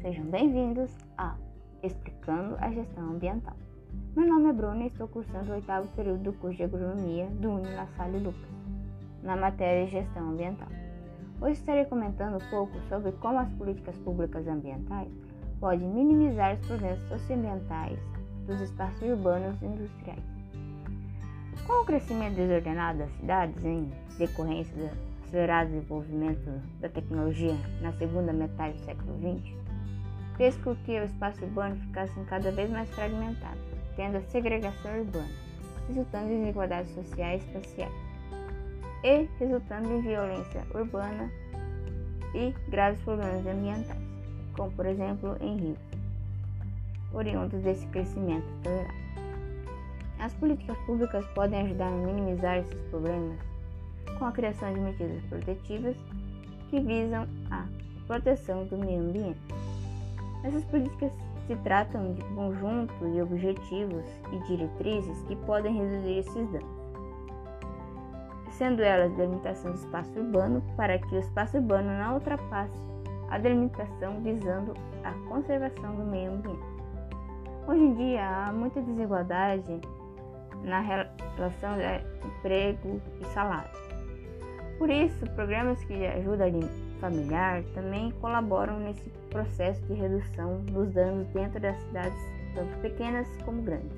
Sejam bem-vindos a Explicando a Gestão Ambiental. Meu nome é Bruna e estou cursando o oitavo período do curso de Agronomia do Uni La Salle Lucas, na matéria Gestão Ambiental. Hoje estarei comentando um pouco sobre como as políticas públicas ambientais podem minimizar os problemas socioambientais dos espaços urbanos e industriais. Com o crescimento desordenado das cidades em decorrência do acelerado desenvolvimento da tecnologia na segunda metade do século XX, fez com que o espaço urbano ficasse cada vez mais fragmentado, tendo a segregação urbana, resultando em desigualdades sociais e espaciais, e resultando em violência urbana e graves problemas ambientais, como por exemplo em rios, oriundos desse crescimento acelerado. As políticas públicas podem ajudar a minimizar esses problemas com a criação de medidas protetivas que visam a proteção do meio ambiente. Essas políticas se tratam de conjunto de objetivos e diretrizes que podem reduzir esses danos, sendo elas delimitação do espaço urbano para que o espaço urbano não ultrapasse a delimitação visando a conservação do meio ambiente. Hoje em dia há muita desigualdade na relação de emprego e salário. Por isso, programas que ajudam familiar também colaboram nesse processo de redução dos danos dentro das cidades, tanto pequenas como grandes.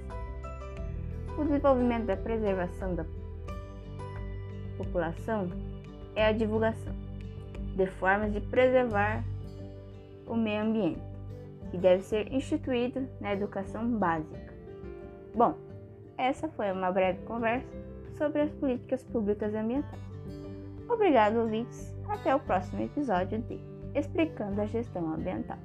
O desenvolvimento da preservação da população é a divulgação de formas de preservar o meio ambiente, que deve ser instituído na educação básica. Bom, essa foi uma breve conversa sobre as políticas públicas ambientais. Obrigado, ouvintes. Até o próximo episódio de Explicando a Gestão Ambiental.